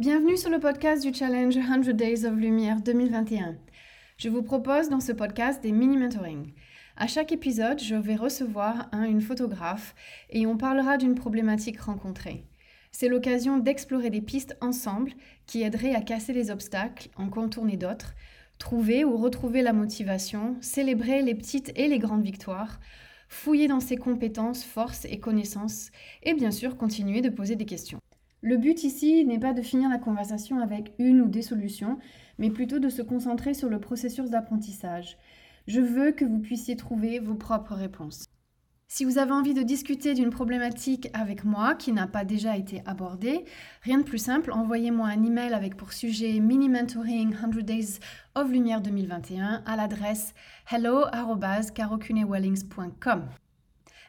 Bienvenue sur le podcast du Challenge 100 Days of Lumière 2021. Je vous propose dans ce podcast des mini-mentoring. À chaque épisode, je vais recevoir un, une photographe et on parlera d'une problématique rencontrée. C'est l'occasion d'explorer des pistes ensemble qui aideraient à casser les obstacles, en contourner d'autres, trouver ou retrouver la motivation, célébrer les petites et les grandes victoires, fouiller dans ses compétences, forces et connaissances, et bien sûr continuer de poser des questions. Le but ici n'est pas de finir la conversation avec une ou des solutions, mais plutôt de se concentrer sur le processus d'apprentissage. Je veux que vous puissiez trouver vos propres réponses. Si vous avez envie de discuter d'une problématique avec moi qui n'a pas déjà été abordée, rien de plus simple, envoyez-moi un email avec pour sujet mini mentoring 100 days of lumière 2021 à l'adresse hello@carocunewellings.com.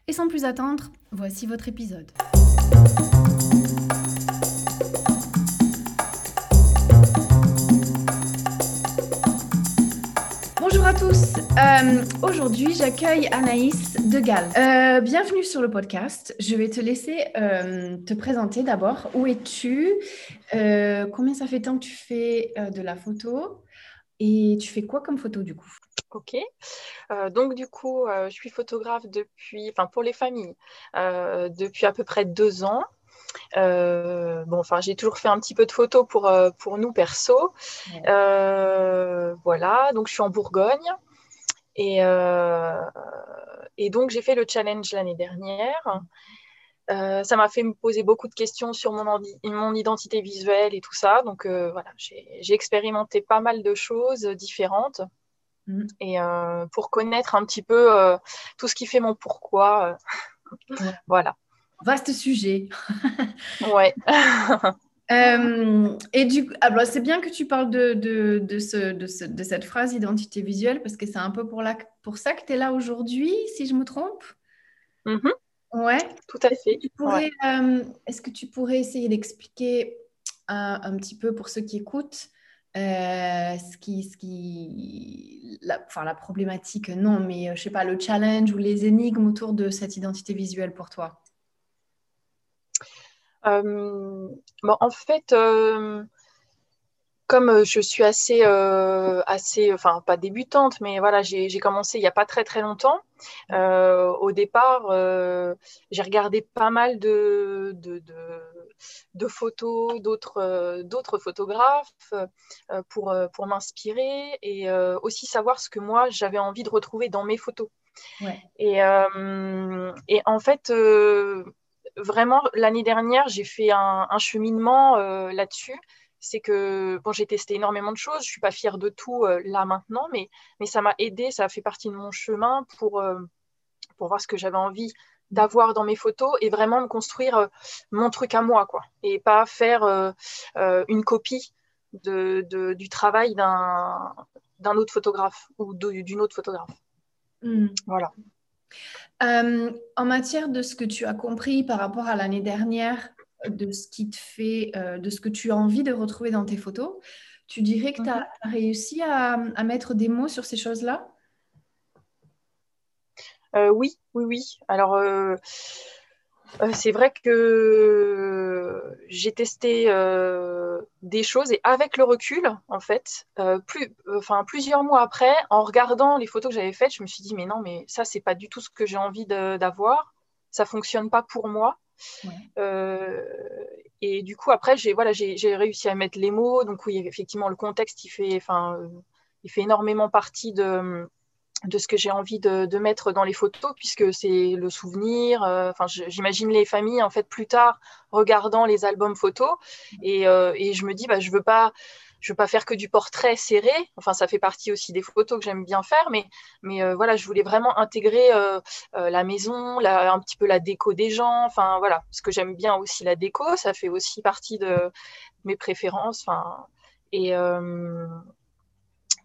Et sans plus attendre, voici votre épisode. À tous. Euh, Aujourd'hui, j'accueille Anaïs de Gall. Euh, bienvenue sur le podcast. Je vais te laisser euh, te présenter d'abord. Où es-tu? Euh, Combien ça fait temps que tu fais de la photo? Et tu fais quoi comme photo du coup? Ok. Donc du coup, je suis photographe depuis, enfin pour les familles, depuis à peu près deux ans. Euh, bon, enfin, j'ai toujours fait un petit peu de photos pour, euh, pour nous perso. Euh, voilà, donc je suis en Bourgogne. Et, euh, et donc j'ai fait le challenge l'année dernière. Ça m'a fait me poser beaucoup de questions sur mon, mon identité visuelle et tout ça. Donc voilà, j'ai expérimenté pas mal de choses différentes. Mhm. Et pour connaître un petit peu tout ce qui fait mon pourquoi. voilà. Vaste sujet. Ouais. Euh, et du coup, alors c'est bien que tu parles de, de, de, ce, de, ce- de cette phrase identité visuelle parce que c'est un peu pour, la, pour ça que tu es là aujourd'hui, si je me trompe. Mhm, Ouais. tout à fait. Ouais. euh, est-ce que tu pourrais essayer d'expliquer un, un petit peu pour ceux qui écoutent euh, ce qui, ce qui, la, enfin la problématique, non, mais euh, je sais pas, le challenge ou les énigmes autour de cette identité visuelle pour toi? Euh, bon, en fait, euh, comme euh, je suis assez, euh, assez, enfin pas débutante, mais voilà, j'ai commencé il n'y a pas très très longtemps. Euh, au départ, euh, j'ai regardé pas mal de, de, de, de photos d'autres photographes pour, pour m'inspirer et aussi savoir ce que moi j'avais envie de retrouver dans mes photos. Ouais. Et, et en fait, vraiment, l'année dernière, j'ai fait un, un cheminement euh, là-dessus. C'est que bon, j'ai testé énormément de choses. Je suis pas fière de tout euh, là maintenant, mais, mais ça m'a aidé, ça a fait partie de mon chemin pour, euh, pour voir ce que j'avais envie d'avoir dans mes photos et vraiment me construire mon truc à moi, quoi. Et pas faire une copie de, de- du travail d'un d'un autre photographe ou d'une autre photographe. Hmm. Voilà. Euh, en matière de ce que tu as compris par rapport à l'année dernière, de ce qui te fait, euh, de ce que tu as envie de retrouver dans tes photos, tu dirais que tu as Mhm. réussi à, à mettre des mots sur ces choses-là? Euh, oui, oui, oui. Alors, euh, c'est vrai que j'ai testé euh, des choses et avec le recul, en fait, euh, plus, enfin, plusieurs mois après, en regardant les photos que j'avais faites, je me suis dit, mais non, mais ça, c'est pas du tout ce que j'ai envie d'avoir. Ça fonctionne pas pour moi. Ouais. Et du coup, après, j'ai voilà, j'ai réussi à mettre les mots. Donc oui, effectivement, le contexte, il fait, enfin, il fait énormément partie de de ce que j'ai envie de, mettre dans les photos, puisque c'est le souvenir. euh, Enfin, j'imagine les familles en fait plus tard regardant les albums photos, et, euh, et je me dis, bah, je veux pas, je veux pas faire que du portrait serré. Enfin, ça fait partie aussi des photos que j'aime bien faire, mais, mais euh, voilà, je voulais vraiment intégrer la maison, un petit peu la déco des gens. Enfin, voilà, parce que j'aime bien aussi la déco, ça fait aussi partie de mes préférences. Enfin, et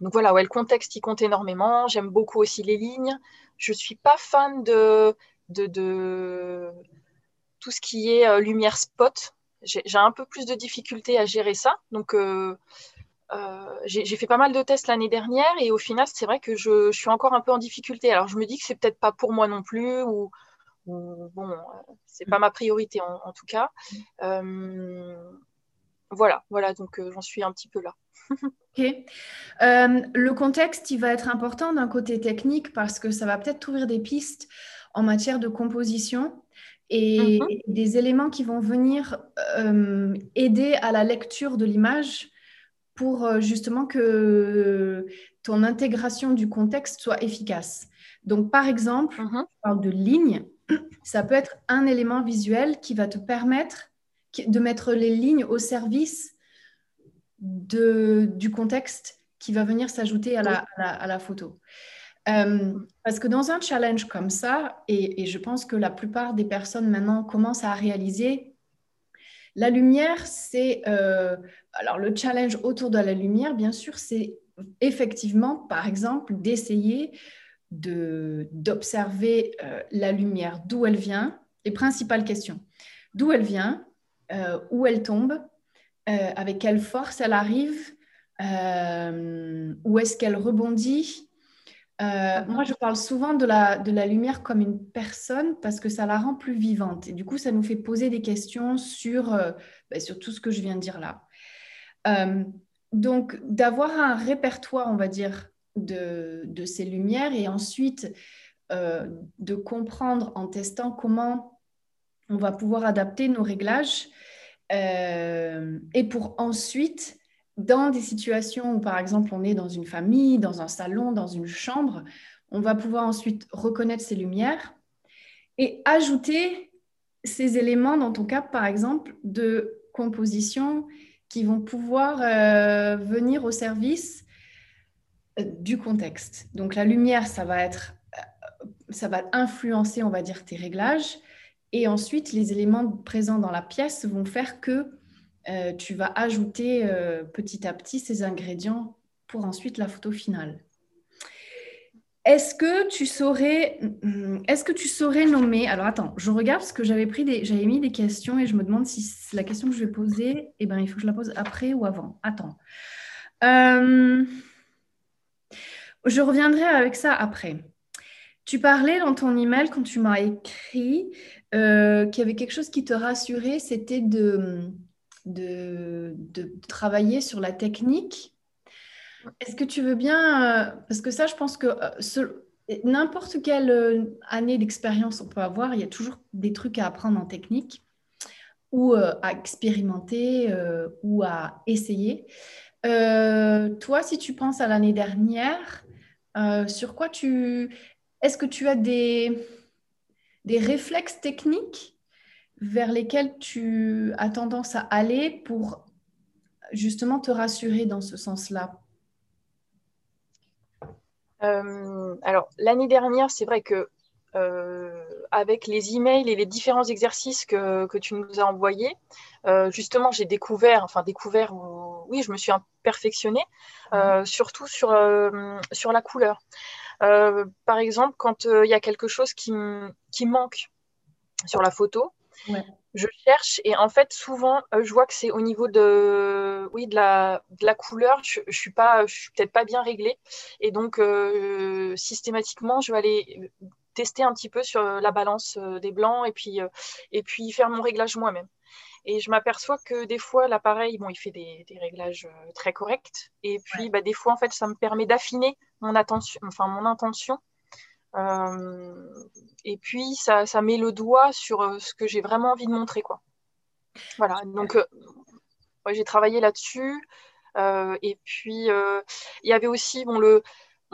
donc voilà, ouais, le contexte, il compte énormément. J'aime beaucoup aussi les lignes. Je suis pas fan de, de, de tout ce qui est euh, lumière spot. J'ai un peu plus de difficulté à gérer ça. Donc, euh, euh, j'ai fait pas mal de tests l'année dernière et au final, c'est vrai que je, je suis encore un peu en difficulté. Alors, je me dis que c'est peut-être pas pour moi non plus ou, ou bon, c'est pas ma priorité en, en tout cas. Euh, voilà, voilà, donc j'en suis un petit peu là. ok. le contexte, il va être important d'un côté technique parce que ça va peut-être ouvrir des pistes en matière de composition et mhm. des éléments qui vont venir aider à la lecture de l'image pour justement que ton intégration du contexte soit efficace. Donc, par exemple, je parle de ligne, ça peut être un élément visuel qui va te permettre de mettre les lignes au service de, du contexte qui va venir s'ajouter à la, à, la, photo. Euh, parce que dans un challenge comme ça, et, je pense que la plupart des personnes maintenant commencent à réaliser, la lumière, c'est... Euh, alors le challenge autour de la lumière, bien sûr, c'est effectivement, par exemple, d'essayer d'observer euh, la lumière, d'où elle vient, les principales questions. D'où elle vient, euh, où elle tombe, euh, avec quelle force elle arrive, où est-ce qu'elle rebondit. moi, je parle souvent de la, de la lumière comme une personne parce que ça la rend plus vivante. Et du coup, ça nous fait poser des questions sur, ben, sur tout ce que je viens de dire là. donc, d'avoir un répertoire, on va dire, de, ces lumières et ensuite euh, de comprendre en testant comment on va pouvoir adapter nos réglages euh, et pour ensuite, dans des situations où par exemple on est dans une famille, dans un salon, dans une chambre, on va pouvoir ensuite reconnaître ces lumières et ajouter ces éléments, dans ton cas par exemple, de composition qui vont pouvoir euh, venir au service du contexte. Donc la lumière, ça va être, euh, ça va influencer, on va dire, tes réglages. Et ensuite, les éléments présents dans la pièce vont faire que euh, tu vas ajouter euh, petit à petit ces ingrédients pour ensuite la photo finale. Est-ce que tu saurais, mm, est-ce que tu saurais nommer Alors attends, je regarde parce que j'avais pris j'avais mis des questions et je me demande si la question que je vais poser, eh ben il faut que je la pose après ou avant. Attends. Je reviendrai avec ça après. Tu parlais dans ton email quand tu m'as écrit euh, qu'il y avait quelque chose qui te rassurait, c'était de, de, travailler sur la technique. Est-ce que tu veux bien, euh, parce que ça, je pense que euh, n'importe quelle année d'expérience on peut avoir, il y a toujours des trucs à apprendre en technique ou à expérimenter ou à essayer. toi, si tu penses à l'année dernière, euh, sur quoi tu... Est-ce que tu as des, des réflexes techniques vers lesquels tu as tendance à aller pour justement te rassurer dans ce sens-là? Euh, Alors, l'année dernière, c'est vrai que euh, avec les emails et les différents exercices que, que tu nous as envoyés, justement, j'ai découvert, enfin découvert, oui, je me suis perfectionner, euh, mhm. surtout sur, euh, sur la couleur. Euh, par exemple, quand il y a quelque chose qui, qui manque sur la photo, je cherche et en fait, souvent, je vois que c'est au niveau de, oui, de, la, de la couleur, je ne suis, pas, je suis peut-être pas bien réglée. Et donc, systématiquement, je vais aller tester un petit peu sur la balance des blancs et puis, et puis faire mon réglage moi-même. Et je m'aperçois que des fois, l'appareil, bon, il fait des, réglages euh, très corrects. Et puis, bah, des fois, en fait, ça me permet d'affiner mon, attention, enfin, mon intention. Euh, et puis, ça, ça, met le doigt sur euh, ce que j'ai vraiment envie de montrer. Quoi. Voilà, donc j'ai travaillé là-dessus. et puis, il y avait aussi bon, le,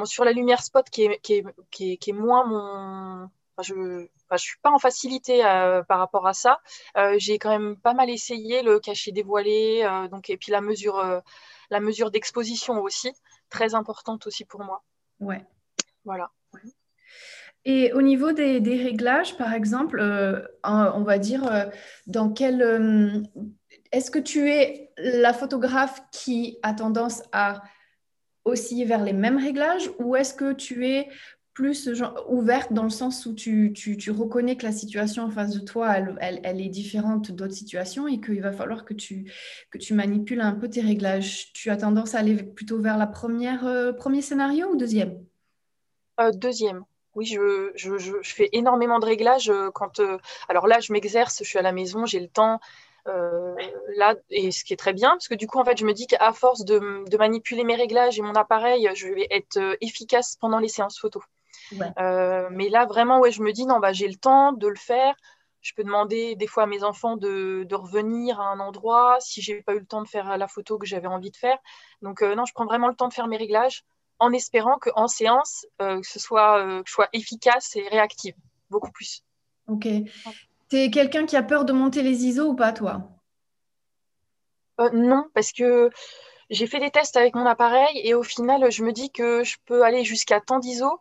sur la lumière spot qui est, qui est, qui est moins mon. Je, je suis pas en facilité euh, par rapport à ça. Euh, j'ai quand même pas mal essayé le cachet dévoilé, euh, donc et puis la mesure, la mesure d'exposition aussi, très importante aussi pour moi. Ouais. Voilà. Et au niveau des, réglages, par exemple, on va dire dans quel est-ce que tu es la photographe qui a tendance à osciller vers les mêmes réglages ou est-ce que tu es plus ouverte dans le sens où tu, reconnais que la situation en face de toi, elle, est différente d'autres situations et qu'il va falloir que tu, manipules un peu tes réglages. Tu as tendance à aller plutôt vers la première, euh, premier scénario ou deuxième? Euh, Deuxième. Oui, je, fais énormément de réglages euh, quand. alors là, je m'exerce, je suis à la maison, j'ai le temps. là, et ce qui est très bien, parce que du coup, en fait, je me dis qu'à force de, de, manipuler mes réglages et mon appareil, je vais être efficace pendant les séances photo. Mais là, vraiment, ouais, je me dis, non, bah, j'ai le temps de le faire. Je peux demander des fois à mes enfants de, de revenir à un endroit si j'ai pas eu le temps de faire la photo que j'avais envie de faire. Donc, non, je prends vraiment le temps de faire mes réglages en espérant qu'en séance, que ce soit, que je sois efficace et réactive, beaucoup plus. Ok. Tu es quelqu'un qui a peur de monter les ISO ou pas, toi? Euh, Non, parce que j'ai fait des tests avec mon appareil et au final, je me dis que je peux aller jusqu'à tant d'ISO euh,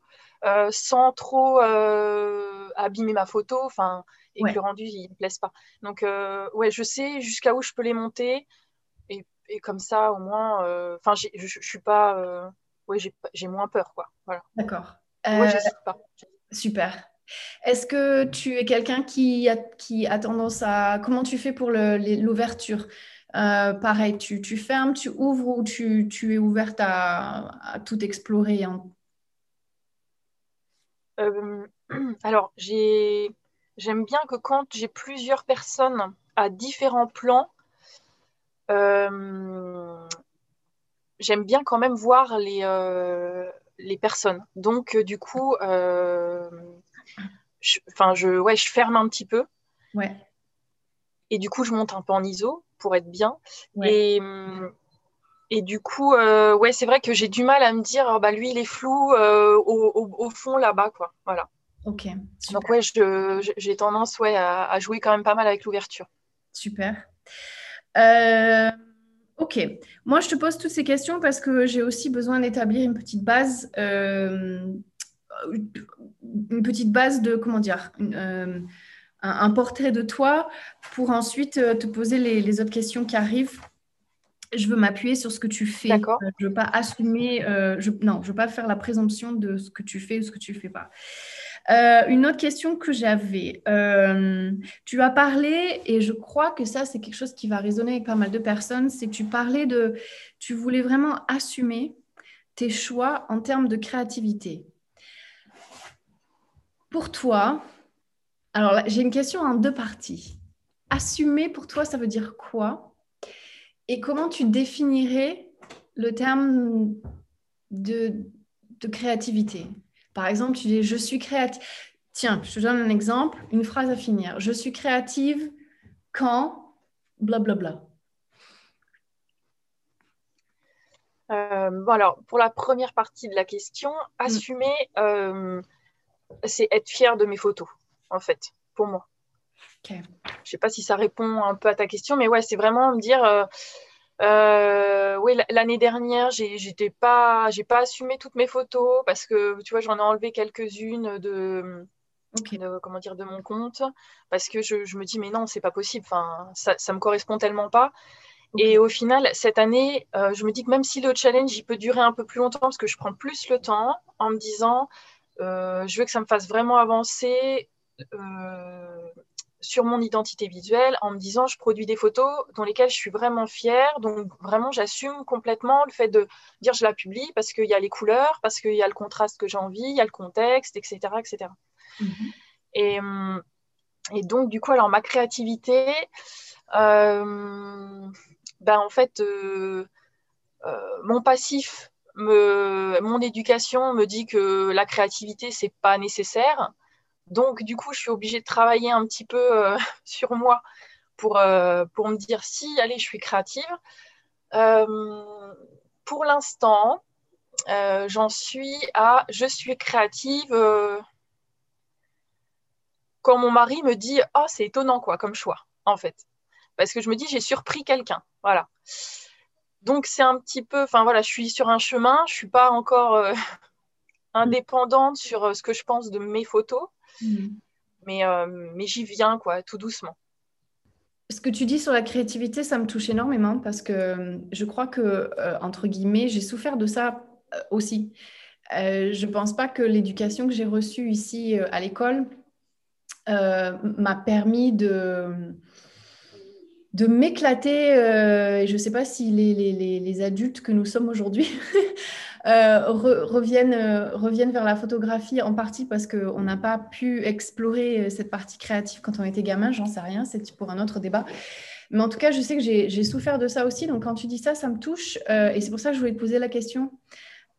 sans trop euh, abîmer ma photo enfin, et que le rendu ne me plaise pas. Donc, ouais, je sais jusqu'à où je peux les monter et, comme ça, au moins, enfin, je suis pas. ouais, j'ai moins peur, quoi. Voilà. D'accord. Ouais, pas. Super. Est-ce que tu es quelqu'un qui a, qui a tendance à... Comment tu fais pour l'ouverture? Euh, Pareil, tu, fermes, tu ouvres ou tu, es ouverte à, tout explorer hein? Euh, Alors, j'aime bien que quand j'ai plusieurs personnes à différents plans, euh, j'aime bien quand même voir les, les personnes. Donc, du coup, enfin, je, ouais, je ferme un petit peu. Ouais. Et du coup, je monte un peu en ISO pour être bien. Et, hum, et du coup, euh, ouais, c'est vrai que j'ai du mal à me dire, oh, bah, lui, il est flou euh, au, au, fond là-bas, quoi. Voilà. Ok. Donc, ouais, j'ai tendance ouais, à, à, jouer quand même pas mal avec l'ouverture. Super. Euh, ok. Moi, je te pose toutes ces questions parce que j'ai aussi besoin d'établir une petite base une petite base de, comment dire, un, portrait de toi pour ensuite te poser les, autres questions qui arrivent. Je veux m'appuyer sur ce que tu fais. D'accord. Euh, je ne veux pas assumer, je, non, je ne veux pas faire la présomption de ce que tu fais ou ce que tu ne fais pas. une autre question que j'avais, tu as parlé, et je crois que ça, c'est quelque chose qui va résonner avec pas mal de personnes, c'est que tu parlais de, tu voulais vraiment assumer tes choix en termes de créativité. Pour toi, alors j'ai une question en deux parties. Assumer pour toi, ça veut dire quoi? Et comment tu définirais le terme de, créativité? Par exemple, tu dis je suis créative. Tiens, je te donne un exemple, une phrase à finir. Je suis créative quand blablabla. Euh, bon alors, pour la première partie de la question, mm. assumer, euh, c'est être fier de mes photos, en fait, pour moi. Je ne sais pas si ça répond un peu à ta question, mais ouais, c'est vraiment me dire. Euh, euh, oui, l'année dernière, j'étais pas, j'ai pas assumé toutes mes photos parce que tu vois, j'en ai enlevé quelques-unes de, comment dire, de mon compte parce que je, me dis mais non, c'est pas possible. Enfin, ça, ça me correspond tellement pas. Et au final, cette année, euh, je me dis que même si le challenge il peut durer un peu plus longtemps parce que je prends plus le temps en me disant euh, je veux que ça me fasse vraiment avancer sur mon identité visuelle en me disant je produis des photos dans lesquelles je suis vraiment fière. Donc vraiment, j'assume complètement le fait de dire je la publie parce qu'il y a les couleurs, parce qu'il y a le contraste que j'ai envie, il y a le contexte, etc. etc. Et, euh, et, donc, du coup, alors ma créativité, ben, en fait, mon passif mon éducation me dit que la créativité, c'est pas nécessaire. Donc, du coup, je suis obligée de travailler un petit peu euh, sur moi pour, euh, pour me dire si, allez, je suis créative. Euh, pour l'instant, j'en suis à je suis créative quand mon mari me dit oh, c'est étonnant, quoi, comme choix, en fait. Parce que je me dis j'ai surpris quelqu'un. Voilà. Donc c'est un petit peu, enfin voilà, je suis sur un chemin, je suis pas encore indépendante sur ce que je pense de mes photos, mm. mais, euh, mais j'y viens quoi, tout doucement. Ce que tu dis sur la créativité, ça me touche énormément parce que je crois que, entre guillemets, j'ai souffert de ça aussi. je ne pense pas que l'éducation que j'ai reçue ici à l'école m'a permis de de m'éclater. Euh, je ne sais pas si les, adultes que nous sommes aujourd'hui euh, reviennent, euh, reviennent vers la photographie en partie parce qu'on n'a pas pu explorer cette partie créative quand on était gamin, j'en sais rien, c'est pour un autre débat. Mais en tout cas, je sais que j'ai souffert de ça aussi. Donc, quand tu dis ça, ça me touche. Euh, et c'est pour ça que je voulais te poser la question.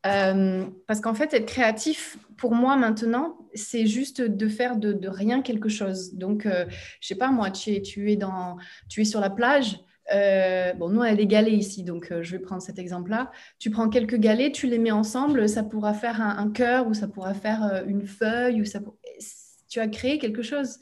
Euh, parce qu'en fait, être créatif, pour moi maintenant, c'est juste de faire de, rien quelque chose. Donc, euh, je sais pas, moi, tu es, tu es, dans, tu es sur la plage. Bon, nous, on a des galets ici, donc je vais prendre cet exemple-là. Tu prends quelques galets, tu les mets ensemble, ça pourra faire un, cœur ou ça pourra faire une feuille. Ou ça Tu as créé quelque chose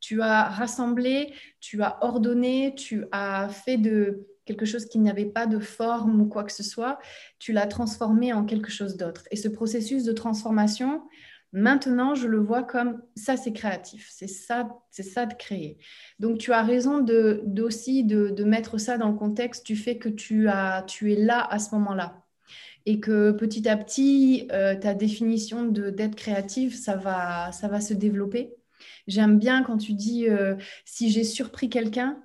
tu as rassemblé, tu as ordonné, tu as fait de quelque chose qui n'avait pas de forme ou quoi que ce soit, tu l'as transformé en quelque chose d'autre. Et ce processus de transformation, maintenant, je le vois comme ça, c'est créatif, c'est ça, c'est ça de créer. Donc, tu as raison de, d'aussi de, mettre ça dans le contexte du fait que tu, as, tu es là à ce moment-là. Et que petit à petit, euh, ta définition d'être créative, ça va, ça va se développer. J'aime bien quand tu dis euh, si j'ai surpris quelqu'un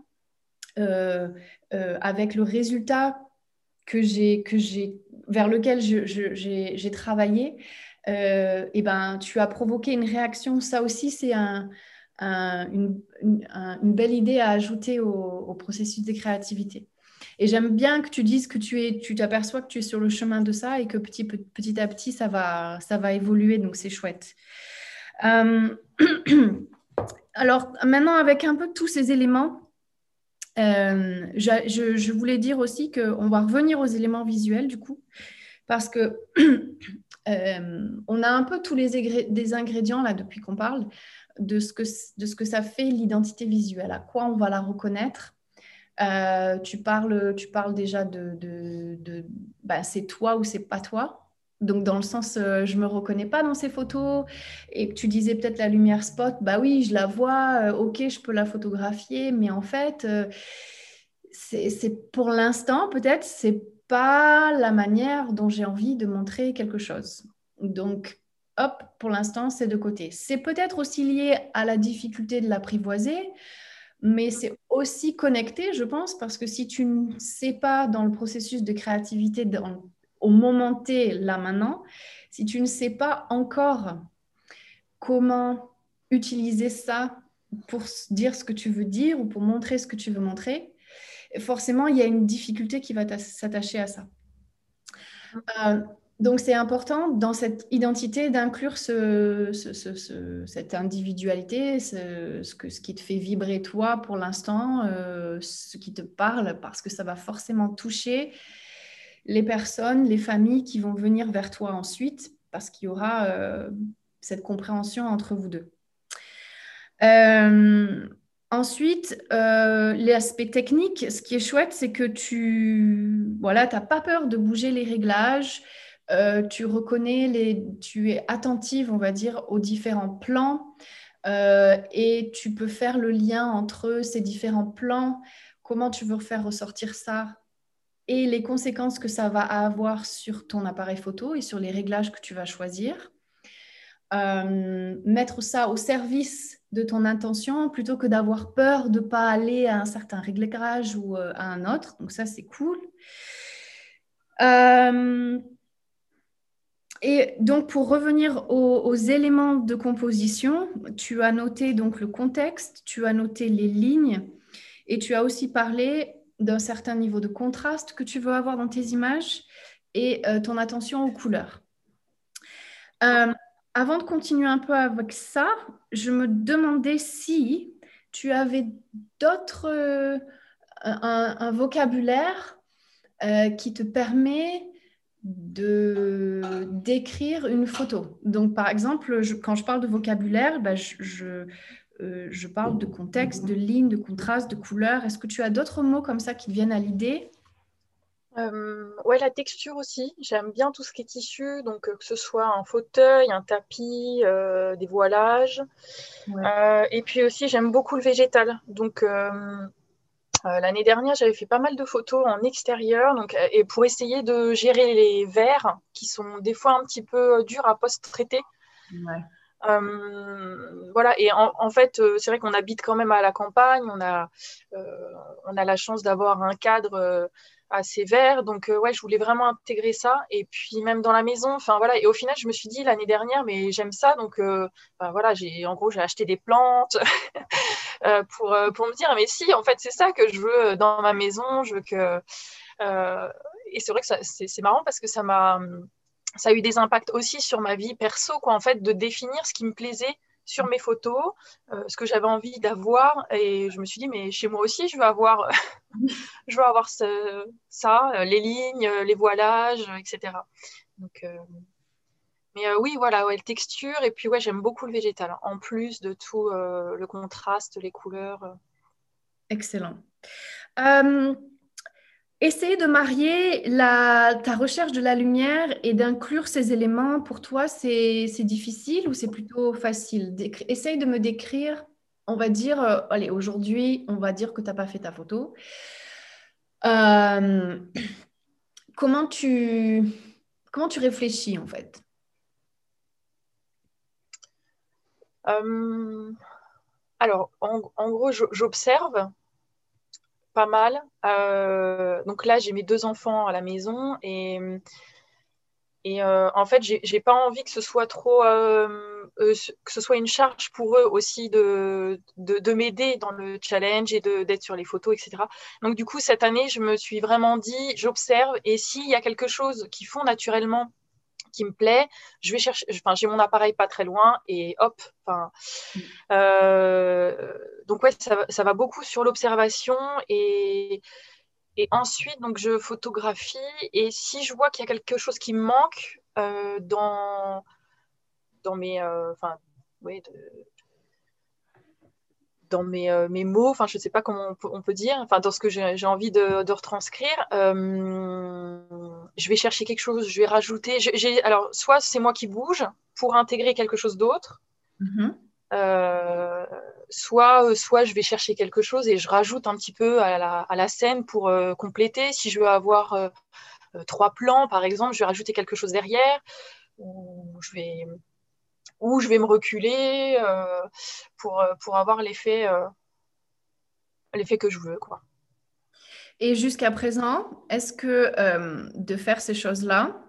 euh, avec le résultat que j'ai, que j'ai, vers lequel j'ai, travaillé, et eh ben, tu as provoqué une réaction. Ça aussi, c'est un, une, belle idée à ajouter au, processus de créativité. Et j'aime bien que tu dises que tu es, tu t'aperçois que tu es sur le chemin de ça et que petit, à petit, ça va, évoluer. Donc, c'est chouette. Alors maintenant, avec un peu tous ces éléments, euh, je, voulais dire aussi qu'on va revenir aux éléments visuels du coup, parce que euh, on a un peu tous les des ingrédients là depuis qu'on parle de ce que, de ce que ça fait l'identité visuelle, à quoi on va la reconnaître. Euh, tu, parles, tu parles déjà de, de, bah, c'est toi ou c'est pas toi. Donc, dans le sens, euh, je me reconnais pas dans ces photos. Et tu disais peut-être la lumière spot, bah oui, je la vois, ok, je peux la photographier, mais en fait, euh, c'est pour l'instant, peut-être, c'est pas la manière dont j'ai envie de montrer quelque chose. Donc, hop, pour l'instant, c'est de côté. C'est peut-être aussi lié à la difficulté de l'apprivoiser, mais c'est aussi connecté, je pense, parce que si tu ne sais pas dans le processus de créativité, au moment T, là maintenant, si tu ne sais pas encore comment utiliser ça pour dire ce que tu veux dire ou pour montrer ce que tu veux montrer, forcément, il y a une difficulté qui va s'attacher à ça. Euh, donc, c'est important dans cette identité d'inclure ce, cette individualité, ce, que, ce qui te fait vibrer toi pour l'instant, euh, ce qui te parle, parce que ça va forcément toucher les personnes, les familles qui vont venir vers toi ensuite, parce qu'il y aura euh, cette compréhension entre vous deux. Ensuite, euh, l'aspect technique, ce qui est chouette, c'est que tu voilà, n'as pas peur de bouger les réglages, tu reconnais, les, tu es attentive, on va dire, aux différents plans. et tu peux faire le lien entre ces différents plans, comment tu veux faire ressortir ça et les conséquences que ça va avoir sur ton appareil photo et sur les réglages que tu vas choisir. Euh, mettre ça au service de ton intention plutôt que d'avoir peur de ne pas aller à un certain réglage ou euh, à un autre. Donc ça, c'est cool. Euh, et donc, pour revenir aux, éléments de composition, tu as noté donc le contexte, tu as noté les lignes et tu as aussi parlé d'un certain niveau de contraste que tu veux avoir dans tes images et euh, ton attention aux couleurs. Avant de continuer un peu avec ça, je me demandais si tu avais d'autres, euh, un, vocabulaire qui te permet de d'écrire une photo. Donc, par exemple, quand je parle de vocabulaire, bah, je, euh, je parle de contexte, de ligne, de contraste, de couleur. Est-ce que tu as d'autres mots comme ça qui viennent à l'idée? Euh, ouais, la texture aussi. J'aime bien tout ce qui est tissu, donc euh, que ce soit un fauteuil, un tapis, des voilages. et puis aussi, j'aime beaucoup le végétal. Donc, l'année dernière, j'avais fait pas mal de photos en extérieur, donc, et pour essayer de gérer les verres qui sont des fois un petit peu durs à post-traiter. Ouais. Euh, voilà, et en, fait, euh, c'est vrai qu'on habite quand même à la campagne, on a, euh, on a la chance d'avoir un cadre assez vert, donc ouais, je voulais vraiment intégrer ça, et puis même dans la maison, enfin voilà, et au final, je me suis dit l'année dernière, mais j'aime ça, donc ben, voilà, j'ai en gros, j'ai acheté des plantes, pour, pour me dire, mais si, en fait, c'est ça que je veux dans ma maison. Je veux que. et c'est vrai que c'est marrant parce que ça m'a ça a eu des impacts aussi sur ma vie perso, quoi, en fait, de définir ce qui me plaisait sur mes photos, euh, ce que j'avais envie d'avoir. Et je me suis dit, mais chez moi aussi, je veux avoir, ça, euh, les lignes, les voilages, etc. Donc, euh, mais oui, voilà, ouais, texture. Et puis, j'aime beaucoup le végétal, en plus de tout le contraste, les couleurs. Excellent. Essayer de marier ta recherche de la lumière et d'inclure ces éléments, pour toi, c'est difficile ou c'est plutôt facile? Essaye de me décrire, on va dire, euh, allez, aujourd'hui, on va dire que tu n'as pas fait ta photo. Euh, comment, tu, comment tu réfléchis en fait? Euh, Alors, en gros, j'observe pas mal. Euh, donc là, j'ai mes deux enfants à la maison et, euh, en fait, j'ai pas envie que ce soit trop, euh, que ce soit une charge pour eux aussi de, de, m'aider dans le challenge et d'être sur les photos, etc. Donc du coup, cette année, je me suis vraiment dit, j'observe et s'il y a quelque chose qu'ils font naturellement qui me plaît, je vais chercher, enfin, j'ai mon appareil pas très loin et hop, enfin, mm. euh, donc ouais, ça, va beaucoup sur l'observation et, et ensuite, donc je photographie et si je vois qu'il y a quelque chose qui me manque euh, dans, dans mes, euh, enfin, de, dans mes, euh, mes mots, enfin je ne sais pas comment on peut, dire, enfin dans ce que j'ai envie de, de retranscrire, euh, je vais chercher quelque chose, je vais rajouter. alors soit c'est moi qui bouge pour intégrer quelque chose d'autre, mm-hmm. euh, soit, soit je vais chercher quelque chose et je rajoute un petit peu à la, à la scène pour compléter. Si je veux avoir trois plans par exemple, je vais rajouter quelque chose derrière, ou je vais ou je vais me reculer euh, pour, euh, pour avoir l'effet euh, l'effet que je veux. Quoi. Et jusqu'à présent, est-ce que de faire ces choses-là,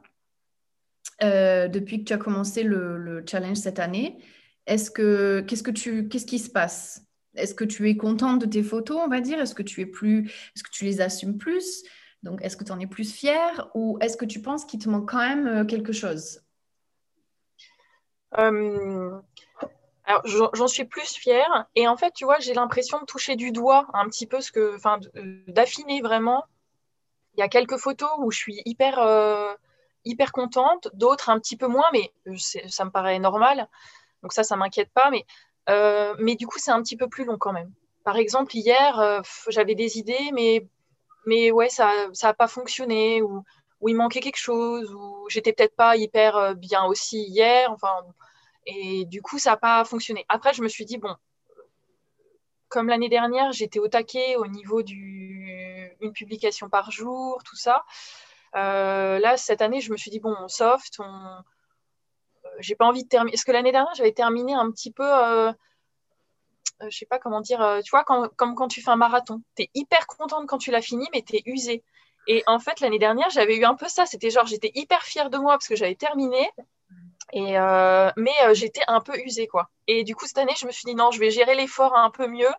depuis que tu as commencé le, le challenge cette année, est-ce que qu'est-ce que tu qu'est-ce qui se passe? Est-ce que tu es contente de tes photos, on va dire? Est-ce que tu es plus est-ce que tu les assumes plus? Donc est-ce que tu en es plus fière? Ou est-ce que tu penses qu'il te manque quand même quelque chose? Alors, j'en suis plus fière. Et en fait, tu vois, j'ai l'impression de toucher du doigt un petit peu ce que, enfin, d'affiner vraiment. Il y a quelques photos où je suis hyper, euh, hyper contente, d'autres un petit peu moins, mais ça me paraît normal. Donc ça, ça m'inquiète pas. Mais, euh, mais du coup, c'est un petit peu plus long quand même. Par exemple, hier, j'avais des idées, mais, mais ouais, ça n'a pas fonctionné. Ou, où il manquait quelque chose, ou j'étais peut-être pas hyper euh, bien aussi hier. Enfin, et du coup, ça n'a pas fonctionné. Après, je me suis dit, bon, comme l'année dernière, j'étais au taquet au niveau d'une publication par jour, tout ça. Euh, là, cette année, je me suis dit, bon, soft, on... Euh, j'ai pas envie de terminer. Est-ce que l'année dernière, j'avais terminé un petit peu. Euh... je sais pas comment dire. tu vois, comme quand tu fais un marathon, tu es hyper contente quand tu l'as fini, mais tu es usée. Et en fait, l'année dernière, j'avais eu un peu ça. C'était genre, j'étais hyper fière de moi parce que j'avais terminé. Et euh, mais euh, j'étais un peu usée, quoi. Et du coup, cette année, je me suis dit, non, je vais gérer l'effort un peu mieux.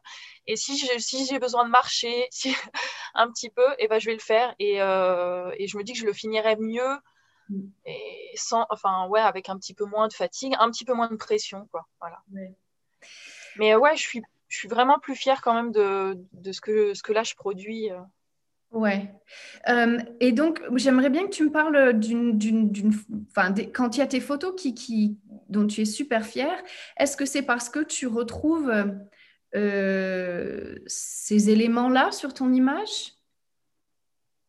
Et si j'ai si besoin de marcher si, un petit peu, et eh ben, je vais le faire. Et, euh, et, je me dis que je le finirai mieux. Et sans, enfin, ouais, avec un petit peu moins de fatigue, un petit peu moins de pression, quoi. Voilà. Mais ouais, je suis, je suis vraiment plus fière quand même de, de ce, que, ce que là je produis. Ouais. Euh, et donc, j'aimerais bien que tu me parles d'une, enfin, quand il y a tes photos qui, qui, dont tu es super fière, est-ce que c'est parce que tu retrouves euh, ces éléments-là sur ton image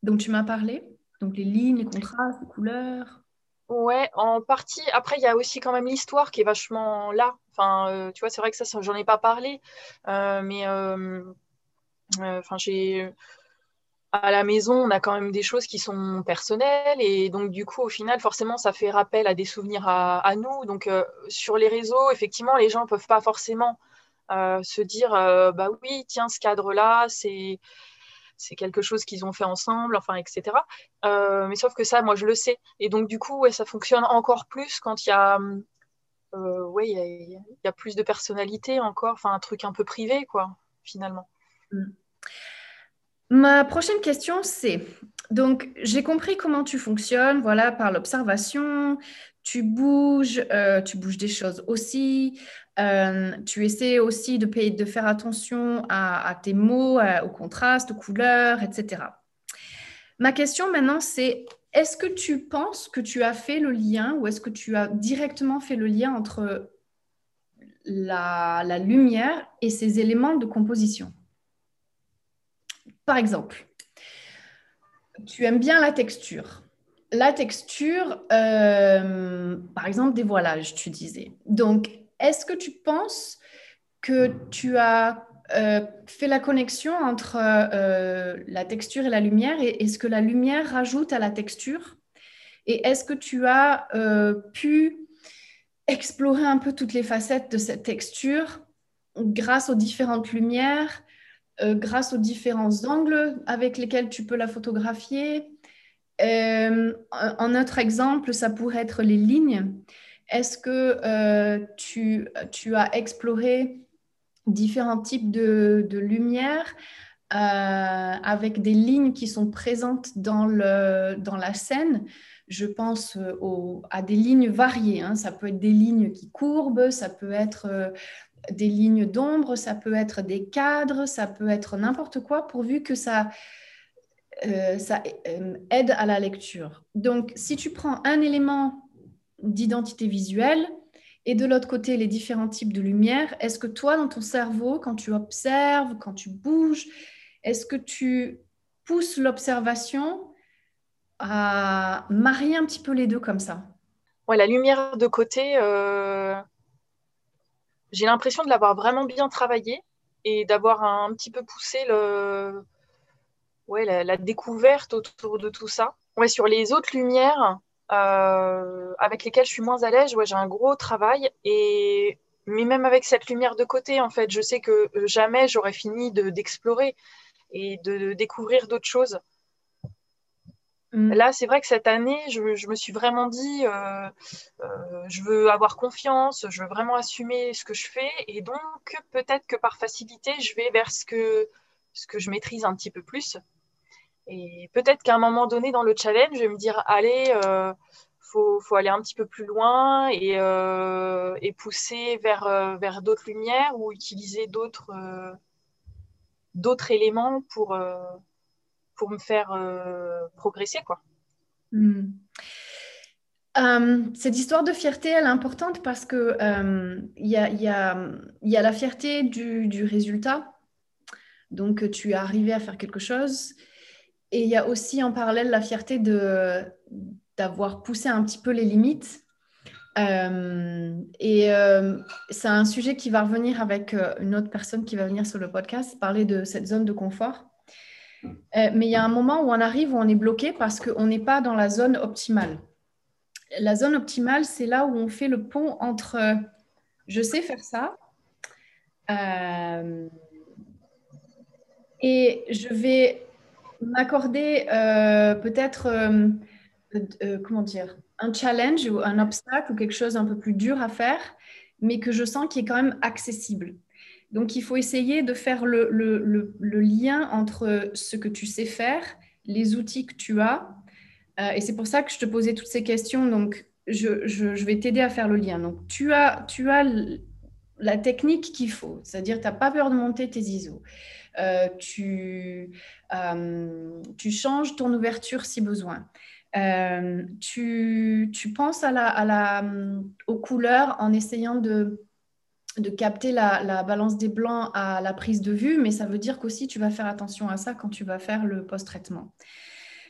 dont tu m'as parlé? Donc les lignes, les contrastes, les couleurs? Ouais, en partie. Après, il y a aussi quand même l'histoire qui est vachement là. Enfin, euh, tu vois, c'est vrai que ça, j'en ai pas parlé, mais enfin, j'ai à la maison, on a quand même des choses qui sont personnelles et donc du coup, au final, forcément, ça fait rappel à des souvenirs à, nous. Donc euh, sur les réseaux, effectivement, les gens peuvent pas forcément euh, se dire, euh, bah oui, tiens, ce cadre-là, c'est c'est quelque chose qu'ils ont fait ensemble, enfin, etc. mais sauf que ça, moi, je le sais. Et donc du coup, ça fonctionne encore plus quand il y a a plus de personnalité encore, enfin un truc un peu privé, quoi, finalement. Mm. Ma prochaine question, c'est donc j'ai compris comment tu fonctionnes, voilà, par l'observation. Tu bouges, euh, tu bouges des choses aussi. Euh, tu essaies aussi de, faire attention à, tes mots, au contraste, aux couleurs, etc. Ma question maintenant, c'est est-ce que tu penses que tu as fait le lien ou est-ce que tu as directement fait le lien entre la, la lumière et ces éléments de composition? Par exemple, tu aimes bien la texture. La texture, euh, par exemple, des voilages, tu disais. Donc, est-ce que tu penses que tu as euh, fait la connexion entre euh, la texture et la lumière et est-ce que la lumière rajoute à la texture? Et est-ce que tu as pu explorer un peu toutes les facettes de cette texture grâce aux différentes lumières euh, grâce aux différents angles avec lesquels tu peux la photographier. Euh, un autre exemple, ça pourrait être les lignes. Est-ce que euh, tu, as exploré différents types de, lumière avec des lignes qui sont présentes dans la scène? Je pense à des lignes variées. Hein. Ça peut être des lignes qui courbent, ça peut être des lignes d'ombre, ça peut être des cadres, ça peut être n'importe quoi, pourvu que ça, euh, euh, aide à la lecture. Donc, si tu prends un élément d'identité visuelle et de l'autre côté les différents types de lumière, est-ce que toi, dans ton cerveau, quand tu observes, quand tu bouges, est-ce que tu pousses l'observation à marier un petit peu les deux comme ça? Ouais, la lumière de côté, euh, j'ai l'impression de l'avoir vraiment bien travaillé et d'avoir un, petit peu poussé le, ouais, la, découverte autour de tout ça. Ouais, sur les autres lumières euh, avec lesquelles je suis moins à l'aise, ouais, j'ai un gros travail. Et... Mais même avec cette lumière de côté, en fait, je sais que jamais j'aurais fini d'explorer et de découvrir d'autres choses. Mm. Là, c'est vrai que cette année, je, me suis vraiment dit, euh, euh, je veux avoir confiance, je veux vraiment assumer ce que je fais. Et donc, peut-être que par facilité, je vais vers ce que, je maîtrise un petit peu plus. Et peut-être qu'à un moment donné dans le challenge, je vais me dire, allez, euh, faut, aller un petit peu plus loin et, et pousser vers, d'autres lumières ou utiliser d'autres éléments pour pour me faire euh, progresser. Hmm. Euh, cette histoire de fierté, elle est importante parce que euh, il y, a, la fierté du, résultat. Donc, tu es arrivé à faire quelque chose. Et il y a aussi en parallèle la fierté d'avoir poussé un petit peu les limites. et c'est un sujet qui va revenir avec une autre personne qui va venir sur le podcast, parler de cette zone de confort. Euh, mais il y a un moment où on arrive où on est bloqué parce qu'on n'est pas dans la zone optimale. La zone optimale, c'est là où on fait le pont entre euh, je sais faire ça euh, et je vais m'accorder peut-être, un challenge ou un obstacle ou quelque chose un peu plus dur à faire, mais que je sens qui est quand même accessible. Donc, il faut essayer de faire le, lien entre ce que tu sais faire, les outils que tu as. Euh, et c'est pour ça que je te posais toutes ces questions. Donc, je, vais t'aider à faire le lien. Donc, tu as, la technique qu'il faut, c'est-à-dire tu n'as pas peur de monter tes ISO. Euh, tu, euh, tu changes ton ouverture si besoin. tu, penses à la, aux couleurs en essayant de de capter la, balance des blancs à la prise de vue, mais ça veut dire qu'aussi tu vas faire attention à ça quand tu vas faire le post-traitement.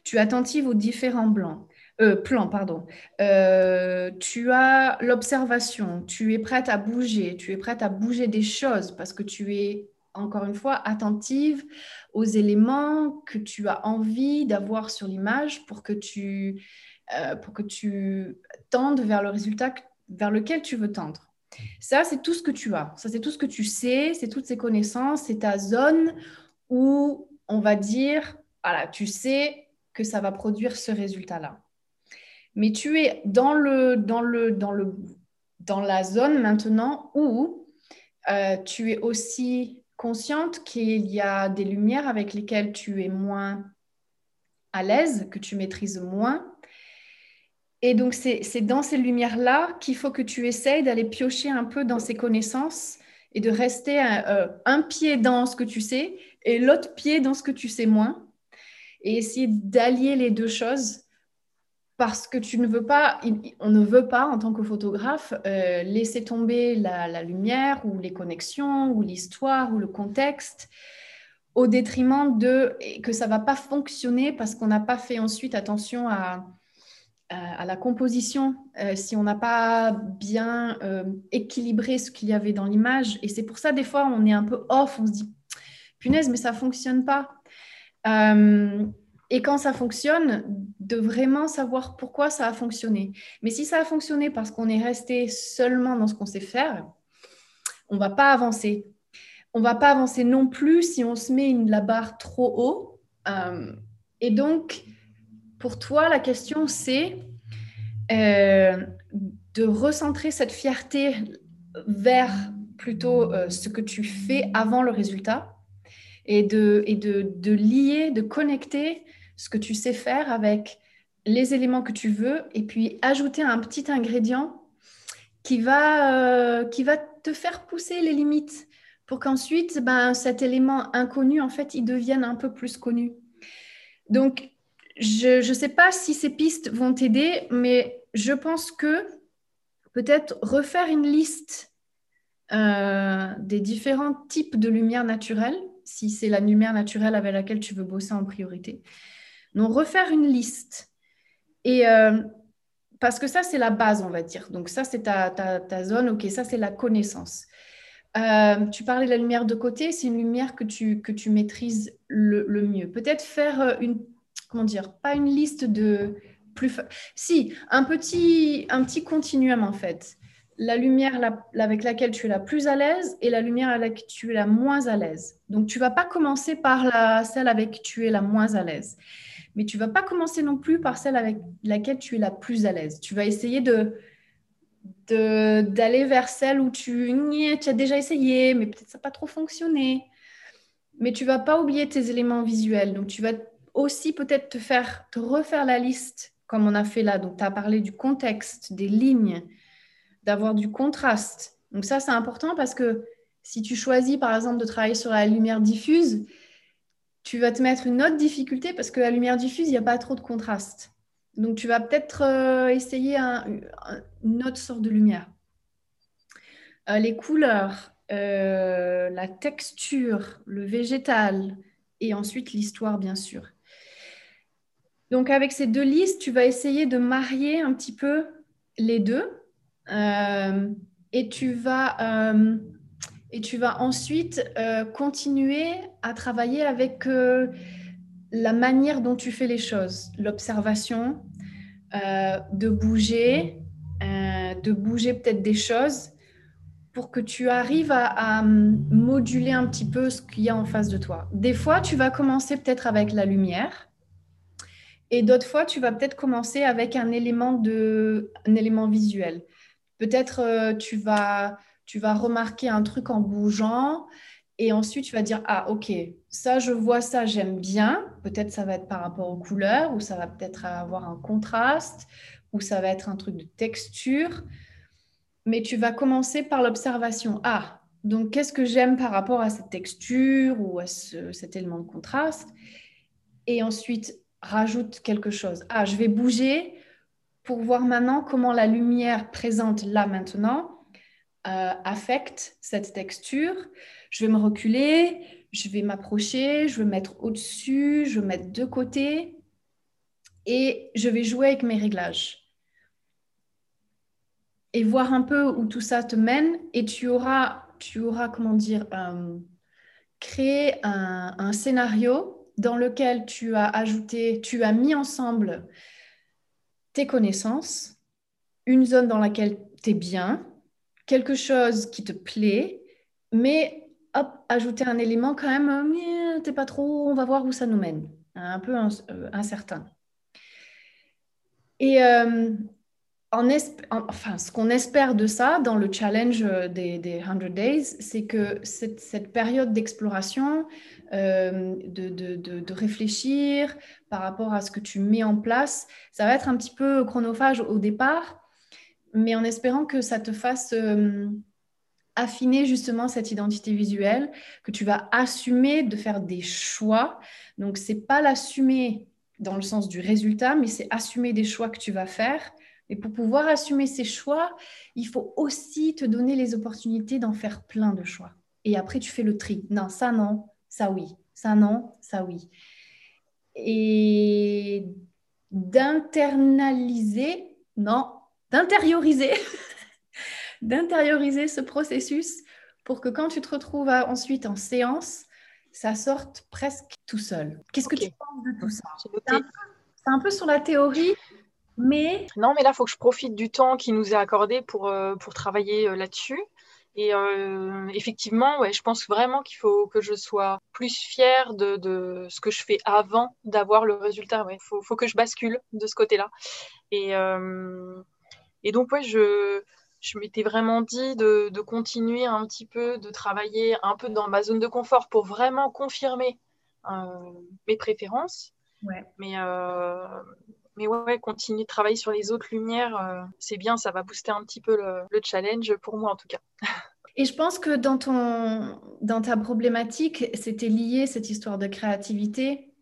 Tu es attentive aux différents blancs. Euh, plans, pardon. Euh, tu as l'observation, tu es prête à bouger, tu es prête à bouger des choses parce que tu es, encore une fois, attentive aux éléments que tu as envie d'avoir sur l'image pour que tu, euh, pour que tu tendes vers le résultat vers lequel tu veux tendre. Ça, c'est tout ce que tu as. Ça, c'est tout ce que tu sais, c'est toutes ces connaissances, c'est ta zone où on va dire, voilà, tu sais que ça va produire ce résultat-là. Mais tu es dans le, dans le, dans le, dans la zone maintenant où euh, tu es aussi consciente qu'il y a des lumières avec lesquelles tu es moins à l'aise, que tu maîtrises moins. Et donc, c'est dans ces lumières-là qu'il faut que tu essayes d'aller piocher un peu dans ces connaissances et de rester un, un, pied dans ce que tu sais et l'autre pied dans ce que tu sais moins. Et essayer d'allier les deux choses parce que tu ne veux pas, on ne veut pas en tant que photographe euh, laisser tomber la, lumière ou les connexions ou l'histoire ou le contexte au détriment de que ça va pas fonctionner parce qu'on n'a pas fait ensuite attention à, à, la composition, euh, si on n'a pas bien euh, équilibré ce qu'il y avait dans l'image. Et c'est pour ça des fois on est un peu off, on se dit punaise mais ça fonctionne pas. Et quand ça fonctionne, de vraiment savoir pourquoi ça a fonctionné. Mais si ça a fonctionné parce qu'on est resté seulement dans ce qu'on sait faire, on ne va pas avancer. On ne va pas avancer non plus si on se met la barre trop haut. Euh, et donc, pour toi, la question, c'est euh, de recentrer cette fierté vers plutôt euh, ce que tu fais avant le résultat et de, lier, de connecter ce que tu sais faire avec les éléments que tu veux et puis ajouter un petit ingrédient qui va, euh, qui va te faire pousser les limites pour qu'ensuite, ben, cet élément inconnu, en fait, il devienne un peu plus connu. Donc, je ne sais pas si ces pistes vont t'aider, mais je pense que peut-être refaire une liste euh, des différents types de lumière naturelle, si c'est la lumière naturelle avec laquelle tu veux bosser en priorité, donc, refaire une liste. Et euh, parce que ça, c'est la base, on va dire. Donc, ça, c'est ta, ta, zone. OK, ça, c'est la connaissance. Euh, tu parlais de la lumière de côté, c'est une lumière que tu, que tu maîtrises le, mieux. Peut-être faire une, comment dire, pas une liste de plus... Si, un petit, un petit continuum, en fait. La lumière avec laquelle tu es la plus à l'aise et la lumière avec laquelle tu es la moins à l'aise. Donc, tu vas pas commencer par la, celle avec tu es la moins à l'aise mais tu vas pas commencer non plus par celle avec laquelle tu es la plus à l'aise. Tu vas essayer de d'aller vers celle où tu, tu as déjà essayé, mais peut-être ça n'a pas trop fonctionné. Mais tu vas pas oublier tes éléments visuels. Donc, tu vas aussi peut-être te faire, refaire la liste comme on a fait là. Donc, tu as parlé du contexte, des lignes, d'avoir du contraste. Donc, ça, c'est important parce que si tu choisis, par exemple, de travailler sur la lumière diffuse, tu vas te mettre une autre difficulté parce que la lumière diffuse, il n'y a pas trop de contraste. Donc, tu vas peut-être euh, essayer une autre sorte de lumière. Euh, les couleurs, euh, la texture, le végétal et ensuite l'histoire, bien sûr. Donc, avec ces deux listes, tu vas essayer de marier un petit peu les deux et tu vas et tu vas ensuite euh, continuer à travailler avec euh, la manière dont tu fais les choses, l'observation, euh, de bouger, de bouger peut-être des choses pour que tu arrives à, moduler un petit peu ce qu'il y a en face de toi. Des fois, tu vas commencer peut-être avec la lumière. Et d'autres fois, tu vas peut-être commencer avec un élément, de, un élément visuel. Peut-être tu vas tu vas remarquer un truc en bougeant et ensuite tu vas dire ah ok ça je vois ça j'aime bien. Peut-être ça va être par rapport aux couleurs ou ça va peut-être avoir un contraste ou ça va être un truc de texture. Mais tu vas commencer par l'observation. Ah donc qu'est-ce que j'aime par rapport à cette texture ou à cet élément de contraste? Et ensuite rajoute quelque chose ah je vais bouger pour voir maintenant comment la lumière présente là maintenant euh, affecte cette texture. Je vais me reculer, je vais m'approcher, je vais mettre au-dessus, je vais mettre de côté et je vais jouer avec mes réglages. Et voir un peu où tout ça te mène et tu auras, tu auras comment dire, euh, créé un, un scénario dans lequel tu as ajouté, tu as mis ensemble tes connaissances, une zone dans laquelle tu es bien, quelque chose qui te plaît, mais hop, ajouter un élément quand même, t'es pas trop, on va voir où ça nous mène, un peu euh, incertain. Et, euh, enfin, ce qu'on espère de ça dans le challenge des, des 100 Days, c'est que cette, période d'exploration, euh, de, réfléchir par rapport à ce que tu mets en place, ça va être un petit peu chronophage au départ, mais en espérant que ça te fasse euh, affiner justement cette identité visuelle, que tu vas assumer de faire des choix. Donc, c'est pas l'assumer dans le sens du résultat, mais c'est assumer des choix que tu vas faire et pour pouvoir assumer ces choix, il faut aussi te donner les opportunités d'en faire plein de choix. Et après, tu fais le tri. Non, ça non, ça oui. Ça non, ça oui. Et d'internaliser, non, d'intérioriser, d'intérioriser ce processus pour que quand tu te retrouves ensuite en séance, ça sorte presque tout seul. Qu'est-ce que tu penses de tout ça? C'est un, peu sur la théorie, mais... Non, mais là, il faut que je profite du temps qui nous est accordé pour, euh, pour travailler euh, là-dessus. Et euh, effectivement, ouais, je pense vraiment qu'il faut que je sois plus fière de, de ce que je fais avant d'avoir le résultat. Il faut, faut, que je bascule de ce côté-là. Et, et donc, ouais, je, je m'étais vraiment dit de, de, continuer un petit peu, de travailler un peu dans ma zone de confort pour vraiment confirmer mes préférences. Ouais. Mais, mais ouais, continuer de travailler sur les autres lumières, euh, c'est bien, ça va booster un petit peu le, challenge pour moi en tout cas. Et je pense que dans, ton, dans ta problématique, c'était lié cette histoire de créativité.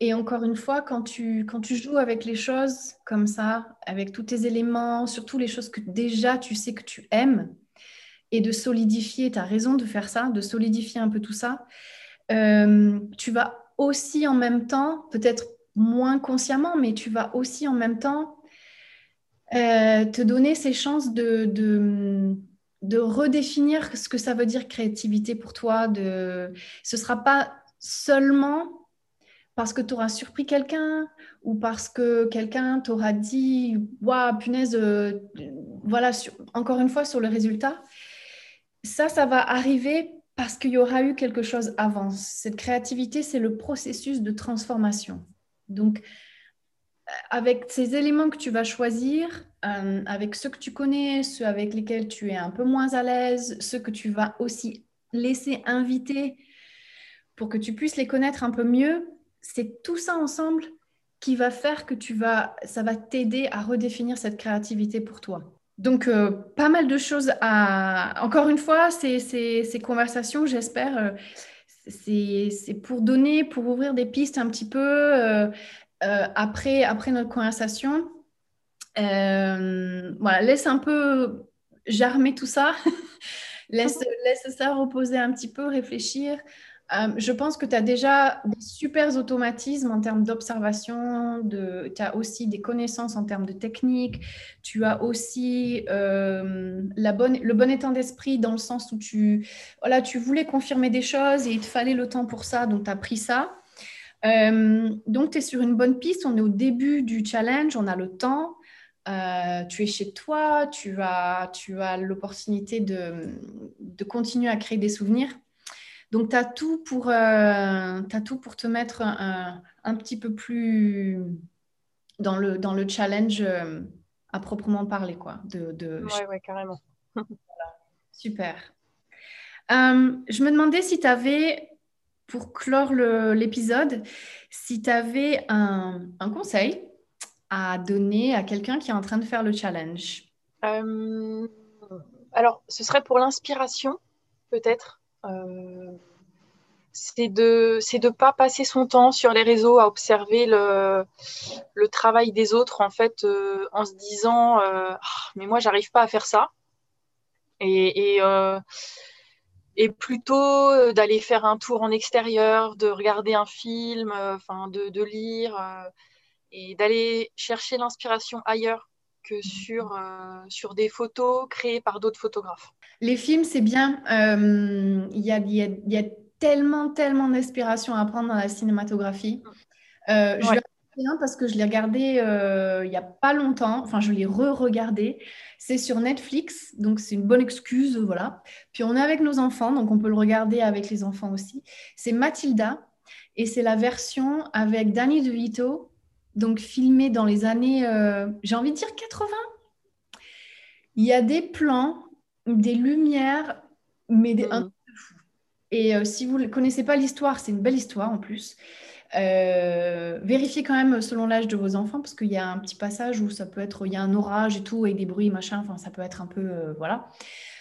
Et encore une fois, quand tu, quand tu joues avec les choses comme ça, avec tous tes éléments, surtout les choses que déjà tu sais que tu aimes, et de solidifier, tu as raison de faire ça, de solidifier un peu tout ça, euh, tu vas aussi en même temps, peut-être moins consciemment, mais tu vas aussi en même temps euh, te donner ces chances de, de, redéfinir ce que ça veut dire créativité pour toi. De... Ce ne sera pas seulement parce que tu auras surpris quelqu'un ou parce que quelqu'un t'aura dit Waouh, punaise, euh, voilà, encore une fois sur le résultat. Ça, ça va arriver parce qu'il y aura eu quelque chose avant. Cette créativité, c'est le processus de transformation. Donc, euh, avec ces éléments que tu vas choisir, euh, avec ceux que tu connais, ceux avec lesquels tu es un peu moins à l'aise, ceux que tu vas aussi laisser inviter pour que tu puisses les connaître un peu mieux, c'est tout ça ensemble qui va faire que tu vas, ça va t'aider à redéfinir cette créativité pour toi. Donc, euh, pas mal de choses à... Encore une fois, ces, ces, conversations, j'espère, c'est pour donner, pour ouvrir des pistes un petit peu euh, euh, après, après notre conversation. Euh, voilà, laisse un peu germer tout ça. laisse, laisse ça reposer un petit peu, réfléchir. Euh, je pense que tu as déjà des super automatismes en termes d'observation, tu as aussi des connaissances en termes de technique, tu as aussi euh, le bon état d'esprit dans le sens où tu, voilà, tu voulais confirmer des choses et il te fallait le temps pour ça, donc tu as pris ça. Euh, donc tu es sur une bonne piste, on est au début du challenge, on a le temps. tu es chez toi, tu as, tu as l'opportunité de continuer à créer des souvenirs. Donc, tu as, tout pour, euh, tout pour te mettre un, petit peu plus dans le, dans le challenge euh, à proprement parler. Quoi, de, de... Ouais, carrément. Super. Euh, je me demandais si tu avais, pour clore l'épisode, si tu avais un, un, conseil à donner à quelqu'un qui est en train de faire le challenge. alors, ce serait pour l'inspiration, peut-être. Euh, c'est de c'est de pas passer son temps sur les réseaux à observer le, travail des autres en fait euh, en se disant euh, ah, mais moi j'arrive pas à faire ça. Et, plutôt d'aller faire un tour en extérieur de regarder un film enfin de, lire et d'aller chercher l'inspiration ailleurs que sur, sur des photos créées par d'autres photographes. Les films, c'est bien. Euh, il y, a, y, a, tellement, tellement d'inspiration à prendre dans la cinématographie. Euh, je bien parce que je l'ai regardé euh, il n'y a pas longtemps. Enfin, je l'ai re-regardé. C'est sur Netflix, donc c'est une bonne excuse, voilà. Puis on est avec nos enfants, donc on peut le regarder avec les enfants aussi. C'est Mathilda et c'est la version avec Danny DeVito, donc filmé dans les années, j'ai envie de dire 80 Il y a des plans, des lumières, mais des, un Mhm. Et euh, si vous ne connaissez pas l'histoire, c'est une belle histoire en plus. Euh, vérifiez quand même selon l'âge de vos enfants, parce qu'il y a un petit passage où ça peut être, il y a un orage et tout, et des bruits, machin, enfin, ça peut être un peu, euh, voilà.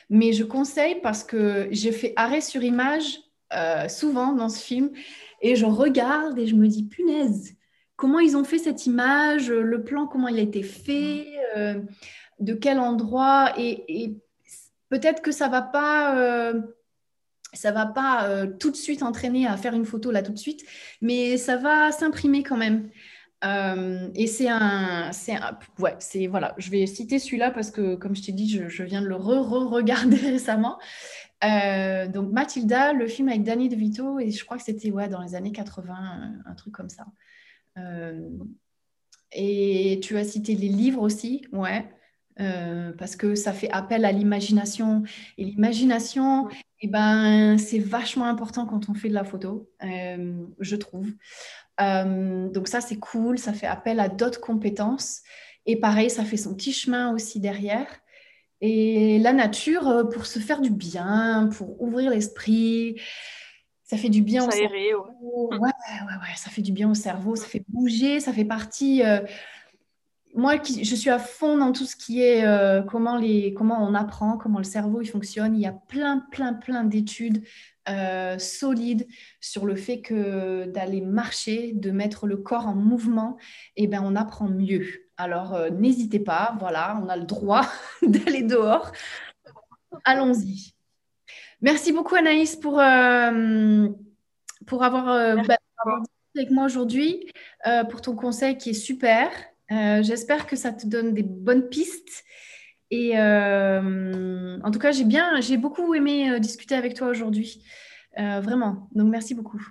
Mais je conseille parce que j'ai fait arrêt sur image euh, souvent dans ce film, et je regarde et je me dis, punaise, comment ils ont fait cette image, le plan, comment il a été fait, euh, de quel endroit, et, peut-être que ça va pas... euh, ça va pas euh, tout de suite entraîner à faire une photo là tout de suite, mais ça va s'imprimer quand même. Euh, et c'est un, c'est ouais, c'est voilà. Je vais citer celui-là parce que, comme je t'ai dit, je, viens de le re-re-regarder récemment. Euh, donc Mathilda, le film avec Danny DeVito, et je crois que c'était ouais dans les années 80, un, un truc comme ça. Euh, et tu as cité les livres aussi, ouais, euh, parce que ça fait appel à l'imagination. Et l'imagination, eh ben, c'est vachement important quand on fait de la photo, euh, je trouve. Euh, donc ça, c'est cool, ça fait appel à d'autres compétences. Et pareil, ça fait son petit chemin aussi derrière. Et la nature, pour se faire du bien, pour ouvrir l'esprit, ça fait du bien au ouais. cerveau. Ouais, Mhm. ouais, ouais, ça fait du bien au cerveau, ça fait bouger, ça fait partie. euh, moi, qui, je suis à fond dans tout ce qui est euh, comment, les, comment on apprend, comment le cerveau il fonctionne. Il y a plein, plein, plein d'études euh, solides sur le fait que d'aller marcher, de mettre le corps en mouvement, eh ben, on apprend mieux. Alors, euh, n'hésitez pas, voilà, on a le droit d'aller dehors. Allons-y. Merci beaucoup Anaïs pour, euh, pour avoir, euh, bah, avoir avec moi aujourd'hui, euh, pour ton conseil qui est super. Euh, j'espère que ça te donne des bonnes pistes. Et en tout cas, j'ai bien, j'ai beaucoup aimé discuter avec toi aujourd'hui. Vraiment. Donc, merci beaucoup.